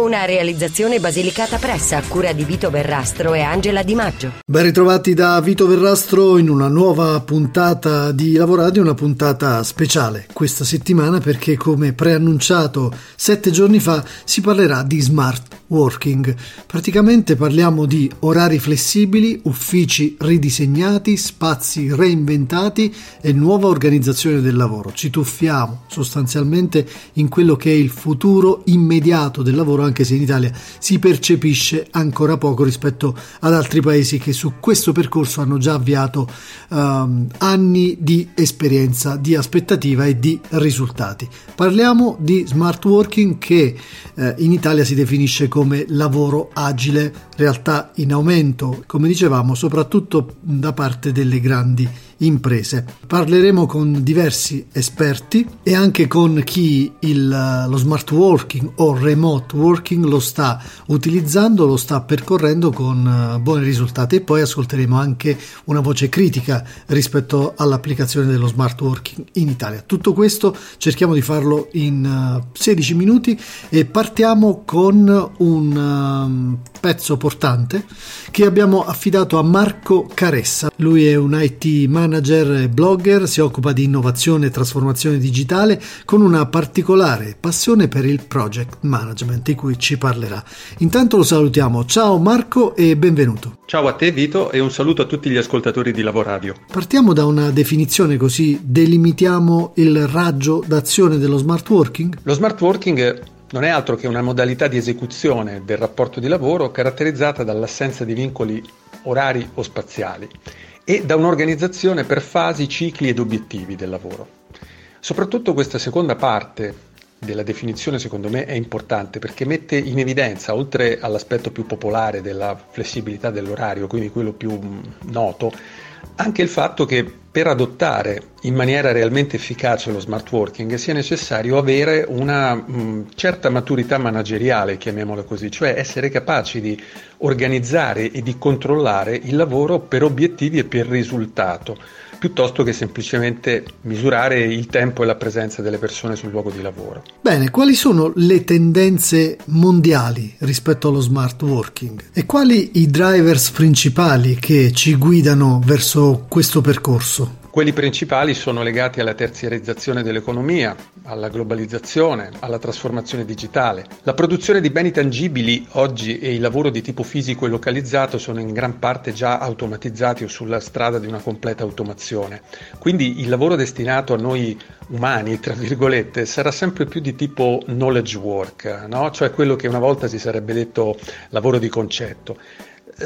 Una realizzazione basilicata pressa a cura di Vito Verrastro e Angela Di Maggio. Ben ritrovati da Vito Verrastro in una nuova puntata di Lavoradio, una puntata speciale questa settimana perché come preannunciato sette giorni fa si parlerà di smart working. Praticamente parliamo di orari flessibili, uffici ridisegnati, spazi reinventati e nuova organizzazione del lavoro. Ci tuffiamo sostanzialmente in quello che è il futuro immediato del lavoro, anche se in Italia si percepisce ancora poco rispetto ad altri paesi che su questo percorso hanno già avviato um, anni di esperienza, di aspettativa e di risultati. Parliamo di smart working che eh, in Italia si definisce come lavoro agile, realtà in aumento, come dicevamo, soprattutto da parte delle grandi imprese. Parleremo con diversi esperti e anche con chi il, lo smart working o remote working lo sta utilizzando, lo sta percorrendo con eh, buoni risultati e poi ascolteremo anche una voce critica rispetto all'applicazione dello smart working in Italia. Tutto questo cerchiamo di farlo in 16 eh, minuti e partiamo con un um, pezzo portante che abbiamo affidato a Marco Caressa. Lui è un IT manager manager e blogger, si occupa di innovazione e trasformazione digitale con una particolare passione per il project management di cui ci parlerà. Intanto lo salutiamo. Ciao Marco e benvenuto. Ciao a te Vito e un saluto a tutti gli ascoltatori di Lavoradio. Partiamo da una definizione così delimitiamo il raggio d'azione dello smart working? Lo smart working non è altro che una modalità di esecuzione del rapporto di lavoro caratterizzata dall'assenza di vincoli orari o spaziali e da un'organizzazione per fasi, cicli ed obiettivi del lavoro. Soprattutto questa seconda parte della definizione secondo me è importante perché mette in evidenza, oltre all'aspetto più popolare della flessibilità dell'orario, quindi quello più noto, anche il fatto che per adottare in maniera realmente efficace lo smart working sia necessario avere una mh, certa maturità manageriale, chiamiamola così, cioè essere capaci di organizzare e di controllare il lavoro per obiettivi e per risultato piuttosto che semplicemente misurare il tempo e la presenza delle persone sul luogo di lavoro. Bene, quali sono le tendenze mondiali rispetto allo smart working e quali i drivers principali che ci guidano verso questo percorso? Quelli principali sono legati alla terziarizzazione dell'economia, alla globalizzazione, alla trasformazione digitale. La produzione di beni tangibili oggi e il lavoro di tipo fisico e localizzato sono in gran parte già automatizzati o sulla strada di una completa automazione. Quindi il lavoro destinato a noi umani, tra virgolette, sarà sempre più di tipo knowledge work, no? cioè quello che una volta si sarebbe detto lavoro di concetto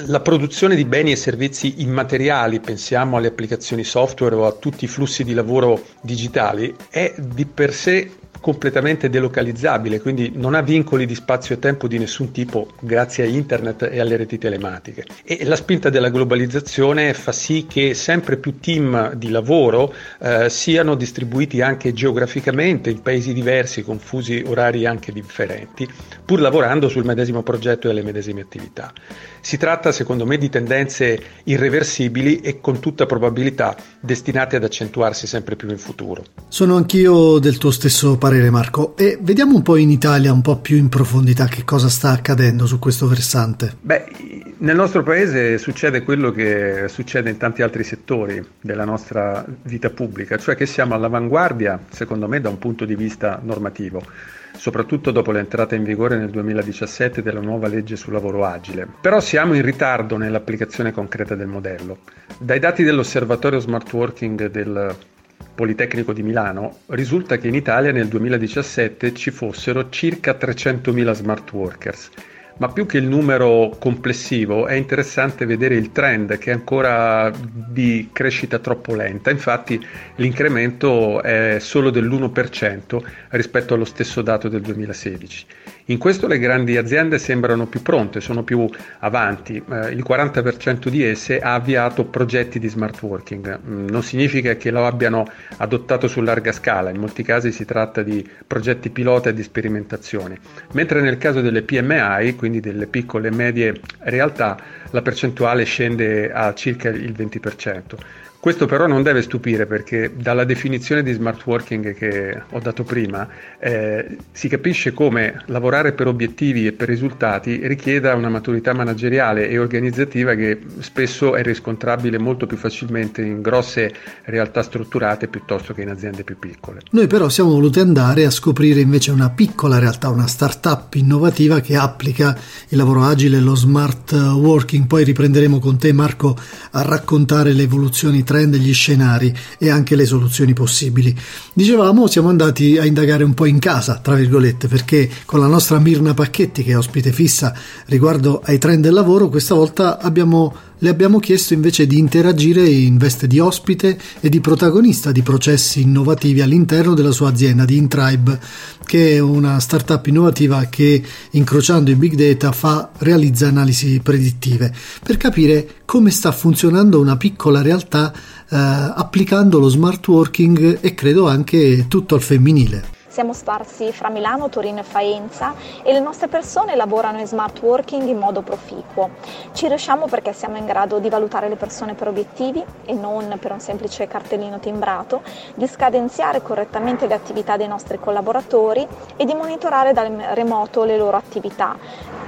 la produzione di beni e servizi immateriali, pensiamo alle applicazioni software o a tutti i flussi di lavoro digitali, è di per sé completamente delocalizzabile, quindi non ha vincoli di spazio e tempo di nessun tipo grazie a internet e alle reti telematiche. E la spinta della globalizzazione fa sì che sempre più team di lavoro eh, siano distribuiti anche geograficamente in paesi diversi, con fusi orari anche differenti, pur lavorando sul medesimo progetto e le medesime attività. Si tratta, secondo me, di tendenze irreversibili e con tutta probabilità destinate ad accentuarsi sempre più in futuro. Sono anch'io del tuo stesso parere, Marco, e vediamo un po' in Italia, un po' più in profondità, che cosa sta accadendo su questo versante. Beh, nel nostro paese succede quello che succede in tanti altri settori della nostra vita pubblica, cioè che siamo all'avanguardia, secondo me, da un punto di vista normativo soprattutto dopo l'entrata in vigore nel 2017 della nuova legge sul lavoro agile. Però siamo in ritardo nell'applicazione concreta del modello. Dai dati dell'osservatorio smart working del Politecnico di Milano risulta che in Italia nel 2017 ci fossero circa 300.000 smart workers ma più che il numero complessivo è interessante vedere il trend che è ancora di crescita troppo lenta, infatti l'incremento è solo dell'1% rispetto allo stesso dato del 2016. In questo le grandi aziende sembrano più pronte, sono più avanti. Eh, il 40% di esse ha avviato progetti di smart working. Mm, non significa che lo abbiano adottato su larga scala, in molti casi si tratta di progetti pilota e di sperimentazione. Mentre nel caso delle PMI, quindi delle piccole e medie realtà, la percentuale scende a circa il 20%. Questo però non deve stupire perché dalla definizione di smart working che ho dato prima eh, si capisce come lavorare per obiettivi e per risultati richieda una maturità manageriale e organizzativa che spesso è riscontrabile molto più facilmente in grosse realtà strutturate piuttosto che in aziende più piccole. Noi però siamo voluti andare a scoprire invece una piccola realtà, una startup innovativa che applica il lavoro agile e lo smart working. Poi riprenderemo con te Marco a raccontare le evoluzioni tra trend, gli scenari e anche le soluzioni possibili. Dicevamo, siamo andati a indagare un po' in casa, tra virgolette, perché con la nostra Mirna Pacchetti, che è ospite fissa riguardo ai trend del lavoro, questa volta abbiamo le abbiamo chiesto invece di interagire in veste di ospite e di protagonista di processi innovativi all'interno della sua azienda di Intribe, che è una startup innovativa che incrociando i big data fa, realizza analisi predittive per capire come sta funzionando una piccola realtà eh, applicando lo smart working e credo anche tutto al femminile. Siamo sparsi fra Milano, Torino e Faenza e le nostre persone lavorano in smart working in modo proficuo. Ci riusciamo perché siamo in grado di valutare le persone per obiettivi e non per un semplice cartellino timbrato, di scadenziare correttamente le attività dei nostri collaboratori e di monitorare dal remoto le loro attività.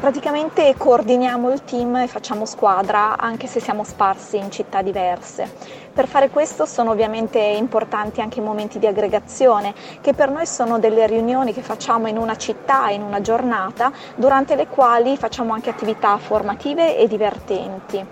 Praticamente coordiniamo il team e facciamo squadra anche se siamo sparsi in città diverse. Per fare questo sono ovviamente importanti anche i momenti di aggregazione, che per noi sono delle riunioni che facciamo in una città, in una giornata, durante le quali facciamo anche attività formative e divertenti.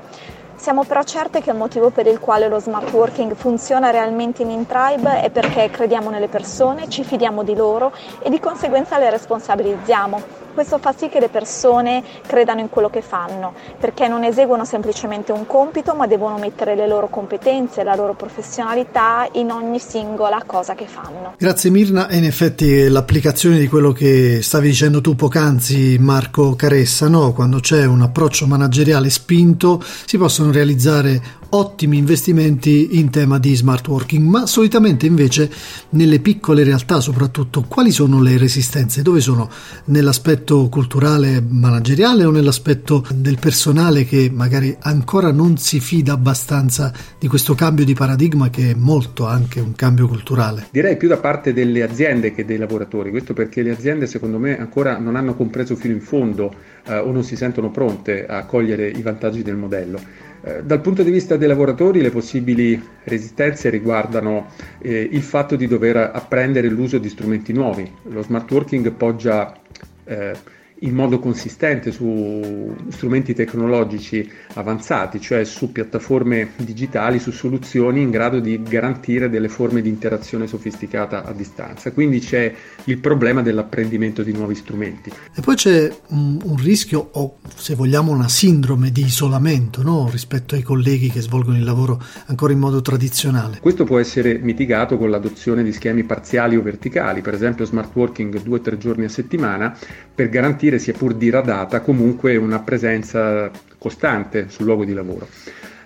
Siamo però certe che il motivo per il quale lo smart working funziona realmente in InTribe è perché crediamo nelle persone, ci fidiamo di loro e di conseguenza le responsabilizziamo questo fa sì che le persone credano in quello che fanno, perché non eseguono semplicemente un compito, ma devono mettere le loro competenze, la loro professionalità in ogni singola cosa che fanno. Grazie Mirna, e in effetti l'applicazione di quello che stavi dicendo tu poc'anzi Marco Caressa, no? quando c'è un approccio manageriale spinto si possono realizzare ottimi investimenti in tema di smart working, ma solitamente invece nelle piccole realtà soprattutto quali sono le resistenze? Dove sono? Nell'aspetto culturale manageriale o nell'aspetto del personale che magari ancora non si fida abbastanza di questo cambio di paradigma che è molto anche un cambio culturale? Direi più da parte delle aziende che dei lavoratori, questo perché le aziende secondo me ancora non hanno compreso fino in fondo eh, o non si sentono pronte a cogliere i vantaggi del modello. Eh, dal punto di vista dei lavoratori le possibili resistenze riguardano eh, il fatto di dover apprendere l'uso di strumenti nuovi. Lo smart working poggia eh, in modo consistente su strumenti tecnologici avanzati, cioè su piattaforme digitali, su soluzioni in grado di garantire delle forme di interazione sofisticata a distanza. Quindi c'è il problema dell'apprendimento di nuovi strumenti. E poi c'è un, un rischio o se vogliamo una sindrome di isolamento no? rispetto ai colleghi che svolgono il lavoro ancora in modo tradizionale. Questo può essere mitigato con l'adozione di schemi parziali o verticali, per esempio smart working due o tre giorni a settimana per garantire garantire, sia pur diradata, comunque una presenza costante sul luogo di lavoro.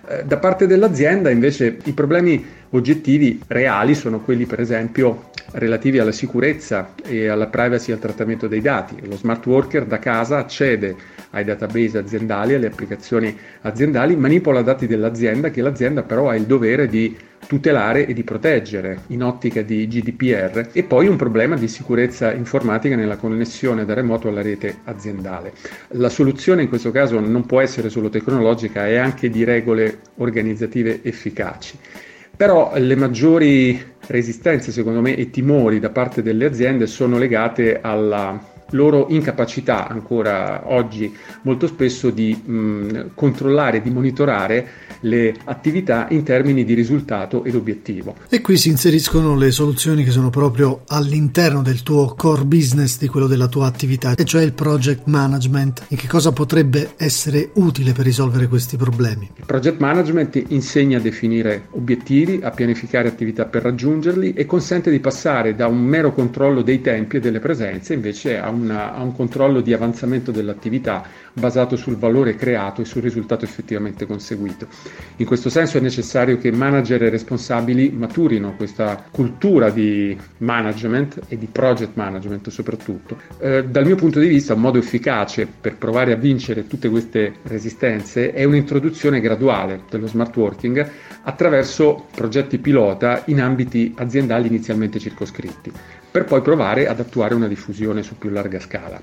Eh, da parte dell'azienda invece i problemi oggettivi reali sono quelli per esempio relativi alla sicurezza e alla privacy e al trattamento dei dati. Lo smart worker da casa accede ai database aziendali, alle applicazioni aziendali, manipola dati dell'azienda che l'azienda però ha il dovere di tutelare e di proteggere in ottica di GDPR e poi un problema di sicurezza informatica nella connessione da remoto alla rete aziendale. La soluzione in questo caso non può essere solo tecnologica, è anche di regole organizzative efficaci. Però le maggiori resistenze, secondo me, e timori da parte delle aziende sono legate alla loro incapacità ancora oggi molto spesso di mh, controllare, di monitorare le attività in termini di risultato ed obiettivo. E qui si inseriscono le soluzioni che sono proprio all'interno del tuo core business, di quello della tua attività, e cioè il project management. In che cosa potrebbe essere utile per risolvere questi problemi? Il project management insegna a definire obiettivi, a pianificare attività per raggiungerli e consente di passare da un mero controllo dei tempi e delle presenze invece a un una, a un controllo di avanzamento dell'attività basato sul valore creato e sul risultato effettivamente conseguito. In questo senso è necessario che manager e responsabili maturino questa cultura di management e di project management soprattutto. Eh, dal mio punto di vista un modo efficace per provare a vincere tutte queste resistenze è un'introduzione graduale dello smart working attraverso progetti pilota in ambiti aziendali inizialmente circoscritti, per poi provare ad attuare una diffusione su più larga scala.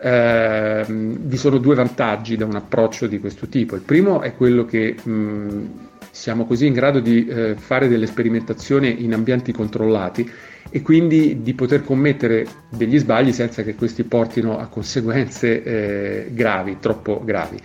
Eh, vi sono due vantaggi da un approccio di questo tipo. Il primo è quello che mh, siamo così in grado di eh, fare delle sperimentazioni in ambienti controllati e quindi di poter commettere degli sbagli senza che questi portino a conseguenze eh, gravi, troppo gravi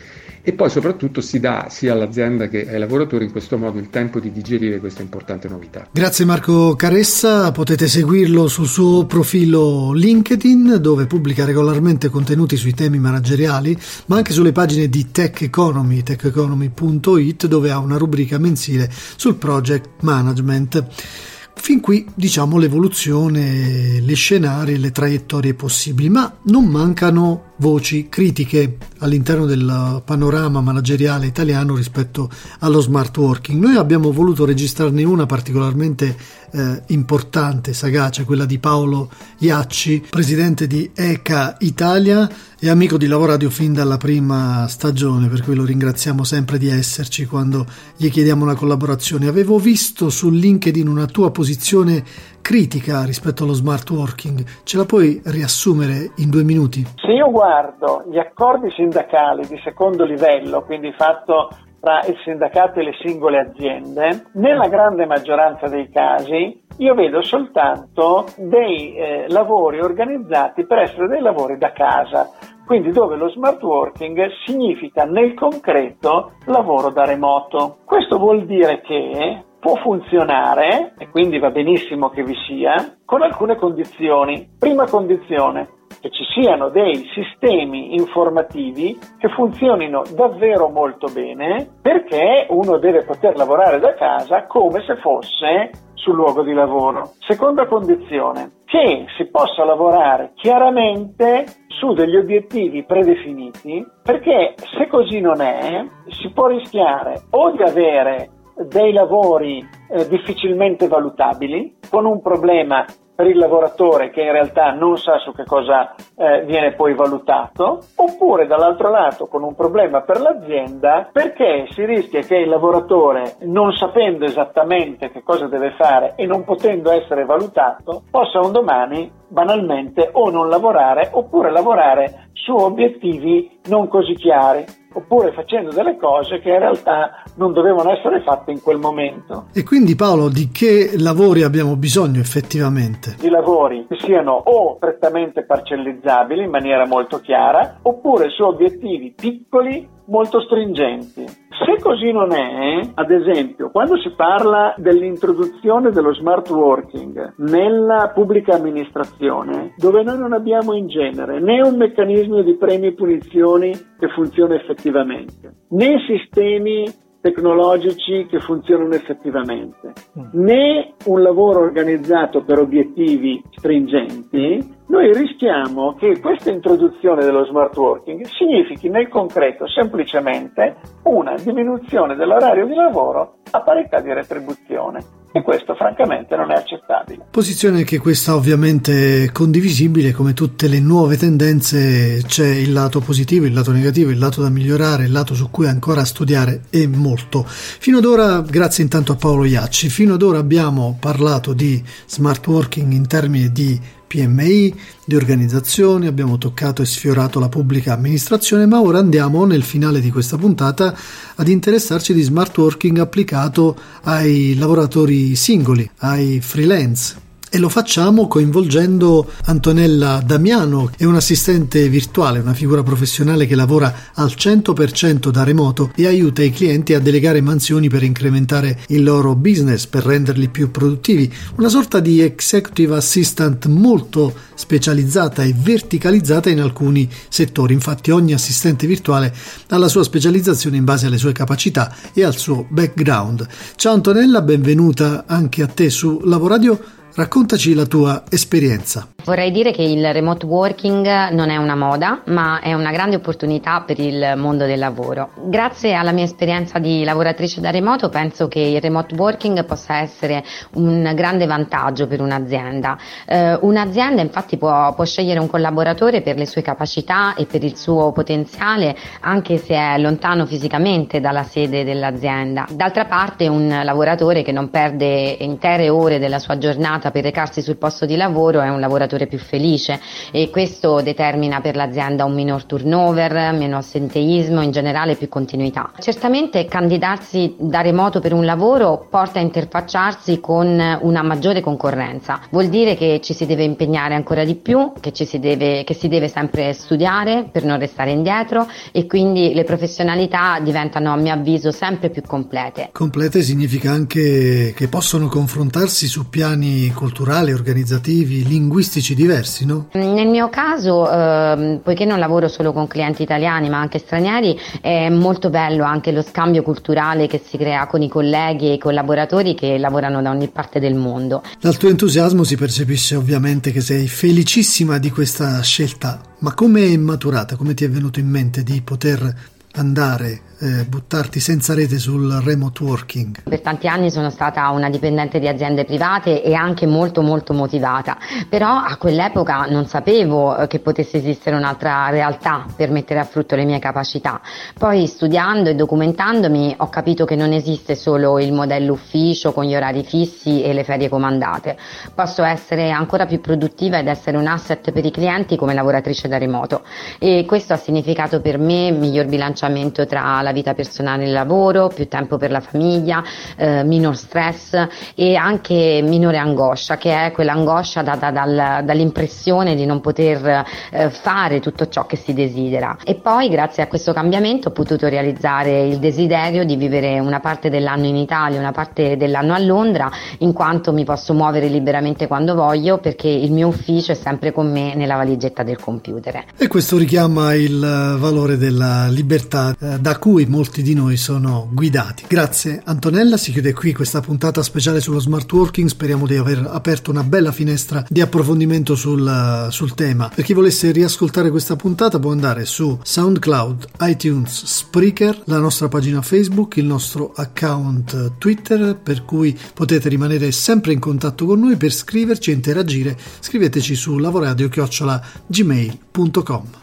e poi soprattutto si dà sia all'azienda che ai lavoratori in questo modo il tempo di digerire questa importante novità. Grazie Marco Caressa, potete seguirlo sul suo profilo LinkedIn dove pubblica regolarmente contenuti sui temi manageriali, ma anche sulle pagine di Tech Economy, techeconomy.it dove ha una rubrica mensile sul project management. Fin qui diciamo l'evoluzione, gli scenari, le traiettorie possibili, ma non mancano voci critiche all'interno del panorama manageriale italiano rispetto allo smart working. Noi abbiamo voluto registrarne una particolarmente eh, importante, sagace, quella di Paolo Iacci, presidente di ECA Italia e amico di Lavoradio fin dalla prima stagione, per cui lo ringraziamo sempre di esserci quando gli chiediamo una collaborazione. Avevo visto su LinkedIn una tua posizione critica rispetto allo smart working. Ce la puoi riassumere in due minuti? Se io guardo gli accordi sindacali di secondo livello, quindi fatto tra il sindacato e le singole aziende, nella grande maggioranza dei casi io vedo soltanto dei eh, lavori organizzati per essere dei lavori da casa, quindi dove lo smart working significa nel concreto lavoro da remoto. Questo vuol dire che può funzionare, e quindi va benissimo che vi sia, con alcune condizioni. Prima condizione, che ci siano dei sistemi informativi che funzionino davvero molto bene perché uno deve poter lavorare da casa come se fosse sul luogo di lavoro. Seconda condizione, che si possa lavorare chiaramente su degli obiettivi predefiniti perché se così non è si può rischiare o di avere dei lavori eh, difficilmente valutabili con un problema per il lavoratore che in realtà non sa su che cosa eh, viene poi valutato, oppure dall'altro lato con un problema per l'azienda perché si rischia che il lavoratore, non sapendo esattamente che cosa deve fare e non potendo essere valutato, possa un domani banalmente o non lavorare oppure lavorare su obiettivi non così chiari oppure facendo delle cose che in realtà non dovevano essere fatte in quel momento. E quindi Paolo, di che lavori abbiamo bisogno effettivamente? Di lavori che siano o prettamente parcellizzabili in maniera molto chiara, oppure su obiettivi piccoli molto stringenti. Se così non è, ad esempio, quando si parla dell'introduzione dello smart working nella pubblica amministrazione, dove noi non abbiamo in genere né un meccanismo di premi e punizioni che funziona effettivamente, né sistemi tecnologici che funzionano effettivamente, mm. né un lavoro organizzato per obiettivi stringenti, noi rischiamo che questa introduzione dello smart working significhi nel concreto semplicemente una diminuzione dell'orario di lavoro a parità di retribuzione e questo francamente non è accettabile. Posizione che questa ovviamente è condivisibile, come tutte le nuove tendenze c'è il lato positivo, il lato negativo, il lato da migliorare, il lato su cui ancora studiare e molto. Fino ad ora, grazie intanto a Paolo Iacci, fino ad ora abbiamo parlato di smart working in termini di PMI, di organizzazioni, abbiamo toccato e sfiorato la pubblica amministrazione, ma ora andiamo nel finale di questa puntata ad interessarci di smart working applicato ai lavoratori singoli, ai freelance e lo facciamo coinvolgendo Antonella Damiano, è un assistente virtuale, una figura professionale che lavora al 100% da remoto e aiuta i clienti a delegare mansioni per incrementare il loro business, per renderli più produttivi, una sorta di executive assistant molto specializzata e verticalizzata in alcuni settori. Infatti ogni assistente virtuale ha la sua specializzazione in base alle sue capacità e al suo background. Ciao Antonella, benvenuta anche a te su Lavoradio Raccontaci la tua esperienza. Vorrei dire che il remote working non è una moda, ma è una grande opportunità per il mondo del lavoro. Grazie alla mia esperienza di lavoratrice da remoto penso che il remote working possa essere un grande vantaggio per un'azienda. Eh, un'azienda infatti può, può scegliere un collaboratore per le sue capacità e per il suo potenziale anche se è lontano fisicamente dalla sede dell'azienda. D'altra parte un lavoratore che non perde intere ore della sua giornata per recarsi sul posto di lavoro è un lavoratore lavoratore più felice e questo determina per l'azienda un minor turnover, meno assenteismo, in generale più continuità. Certamente candidarsi da remoto per un lavoro porta a interfacciarsi con una maggiore concorrenza, vuol dire che ci si deve impegnare ancora di più, che, si deve, che si deve sempre studiare per non restare indietro e quindi le professionalità diventano a mio avviso sempre più complete. Complete significa anche che possono confrontarsi su piani culturali, organizzativi, linguistici diversi, no? Nel mio caso, eh, poiché non lavoro solo con clienti italiani ma anche stranieri, è molto bello anche lo scambio culturale che si crea con i colleghi e i collaboratori che lavorano da ogni parte del mondo. Dal tuo entusiasmo si percepisce ovviamente che sei felicissima di questa scelta, ma come è maturata? Come ti è venuto in mente di poter andare eh, buttarti senza rete sul remote working? Per tanti anni sono stata una dipendente di aziende private e anche molto molto motivata, però a quell'epoca non sapevo eh, che potesse esistere un'altra realtà per mettere a frutto le mie capacità. Poi studiando e documentandomi ho capito che non esiste solo il modello ufficio con gli orari fissi e le ferie comandate. Posso essere ancora più produttiva ed essere un asset per i clienti come lavoratrice da remoto e questo ha significato per me miglior bilanciamento tra la vita personale e lavoro, più tempo per la famiglia, eh, minor stress e anche minore angoscia, che è quell'angoscia data dal, dall'impressione di non poter eh, fare tutto ciò che si desidera. E poi grazie a questo cambiamento ho potuto realizzare il desiderio di vivere una parte dell'anno in Italia, una parte dell'anno a Londra, in quanto mi posso muovere liberamente quando voglio perché il mio ufficio è sempre con me nella valigetta del computer. E questo richiama il valore della libertà eh, da cui cui molti di noi sono guidati. Grazie Antonella, si chiude qui questa puntata speciale sullo smart working, speriamo di aver aperto una bella finestra di approfondimento sul, sul tema. Per chi volesse riascoltare questa puntata può andare su SoundCloud, iTunes, Spreaker, la nostra pagina Facebook, il nostro account Twitter, per cui potete rimanere sempre in contatto con noi per scriverci e interagire. Scriveteci su lavoradio-gmail.com.